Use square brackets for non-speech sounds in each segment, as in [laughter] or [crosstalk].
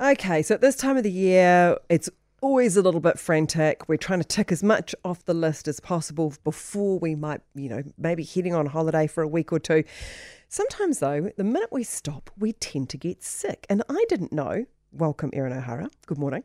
Okay, so at this time of the year, it's always a little bit frantic. We're trying to tick as much off the list as possible before we might, you know, maybe heading on holiday for a week or two. Sometimes, though, the minute we stop, we tend to get sick. And I didn't know. Welcome, Erin O'Hara. Good morning.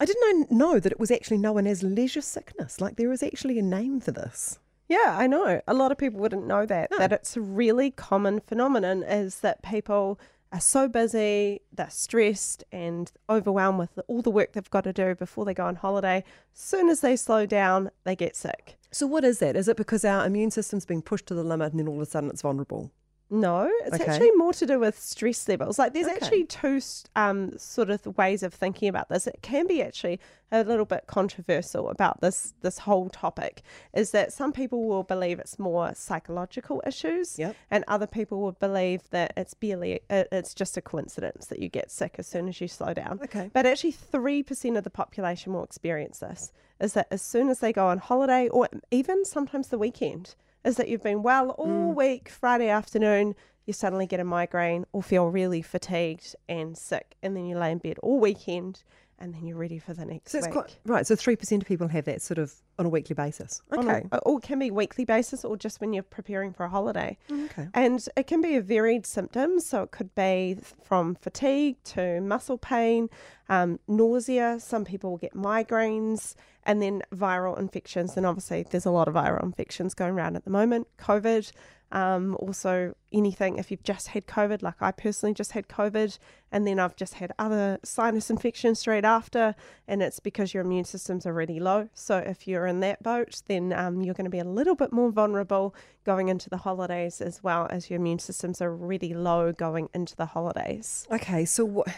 I didn't know that it was actually known as leisure sickness. Like there is actually a name for this. Yeah, I know. A lot of people wouldn't know that. No. That it's a really common phenomenon is that people are so busy, they're stressed and overwhelmed with all the work they've got to do before they go on holiday. Soon as they slow down, they get sick. So, what is that? Is it because our immune system's being pushed to the limit and then all of a sudden it's vulnerable? No, it's okay. actually more to do with stress levels. Like, there's okay. actually two um, sort of ways of thinking about this. It can be actually a little bit controversial about this this whole topic. Is that some people will believe it's more psychological issues, yep. and other people will believe that it's barely it's just a coincidence that you get sick as soon as you slow down. Okay, but actually, three percent of the population will experience this. Is that as soon as they go on holiday, or even sometimes the weekend is that you've been well all mm. week, Friday afternoon, you suddenly get a migraine or feel really fatigued and sick, and then you lay in bed all weekend and then you're ready for the next so it's week. Quite, right, so 3% of people have that sort of on a weekly basis. Okay. A, or it can be weekly basis or just when you're preparing for a holiday. Mm, okay. And it can be a varied symptoms. So it could be from fatigue to muscle pain, um, nausea. Some people will get migraines and then viral infections. And obviously, there's a lot of viral infections going around at the moment. COVID, um, also, anything if you've just had COVID, like I personally just had COVID, and then I've just had other sinus infections straight after, and it's because your immune system's are already low. So if you're in that boat, then um, you're going to be a little bit more vulnerable going into the holidays, as well as your immune systems are already low going into the holidays. Okay, so what?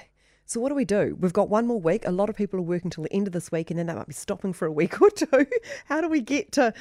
So what do we do? We've got one more week. A lot of people are working till the end of this week, and then they might be stopping for a week [laughs] or two. How do we get to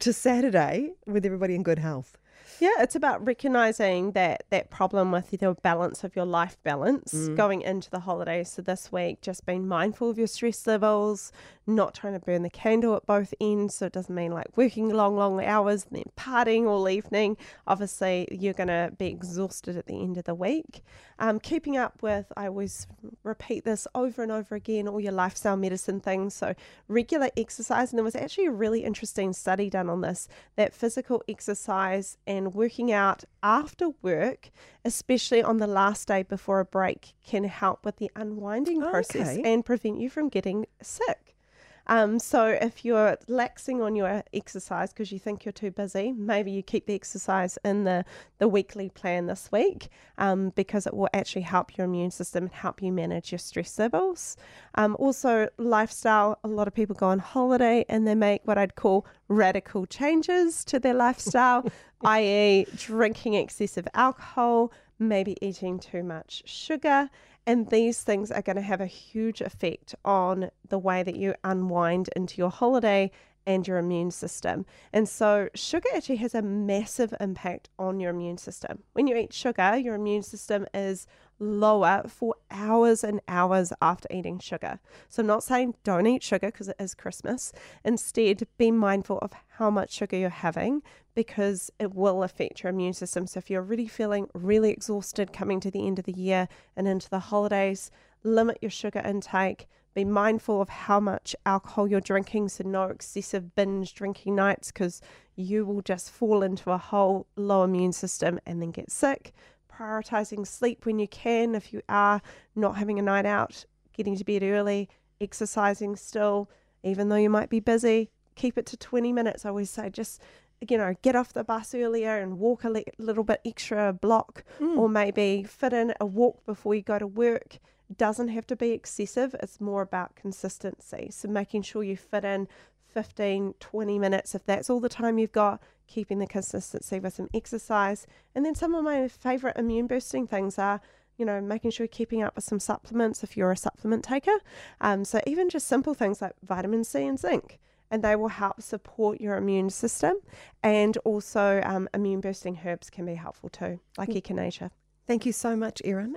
to Saturday with everybody in good health? Yeah, it's about recognizing that that problem with the balance of your life balance mm. going into the holidays. So this week, just being mindful of your stress levels, not trying to burn the candle at both ends. So it doesn't mean like working long, long hours and then partying all evening. Obviously, you're going to be exhausted at the end of the week. Um, keeping up with, I always repeat this over and over again, all your lifestyle medicine things. So regular exercise. And there was actually a really interesting study done on this that physical exercise and working out after work, especially on the last day before a break, can help with the unwinding process okay. and prevent you from getting sick. Um, so if you're laxing on your exercise because you think you're too busy, maybe you keep the exercise in the, the weekly plan this week um, because it will actually help your immune system and help you manage your stress levels. Um, also, lifestyle. A lot of people go on holiday and they make what I'd call radical changes to their lifestyle, i.e., drinking excessive alcohol, maybe eating too much sugar and these things are going to have a huge effect on the way that you unwind into your holiday and your immune system. And so, sugar actually has a massive impact on your immune system. When you eat sugar, your immune system is lower for hours and hours after eating sugar. So, I'm not saying don't eat sugar because it is Christmas. Instead, be mindful of how much sugar you're having because it will affect your immune system. So, if you're really feeling really exhausted coming to the end of the year and into the holidays, limit your sugar intake. Be mindful of how much alcohol you're drinking, so no excessive binge drinking nights because you will just fall into a whole low immune system and then get sick prioritizing sleep when you can. If you are not having a night out, getting to bed early, exercising still, even though you might be busy, keep it to 20 minutes. I always say just you know, get off the bus earlier and walk a le- little bit extra block, mm. or maybe fit in a walk before you go to work. Doesn't have to be excessive, it's more about consistency. So, making sure you fit in 15, 20 minutes if that's all the time you've got, keeping the consistency with some exercise. And then some of my favorite immune boosting things are, you know, making sure you're keeping up with some supplements if you're a supplement taker. Um, so even just simple things like vitamin C and zinc. And they will help support your immune system. And also, um, immune boosting herbs can be helpful too, like echinacea. Thank you so much, Erin.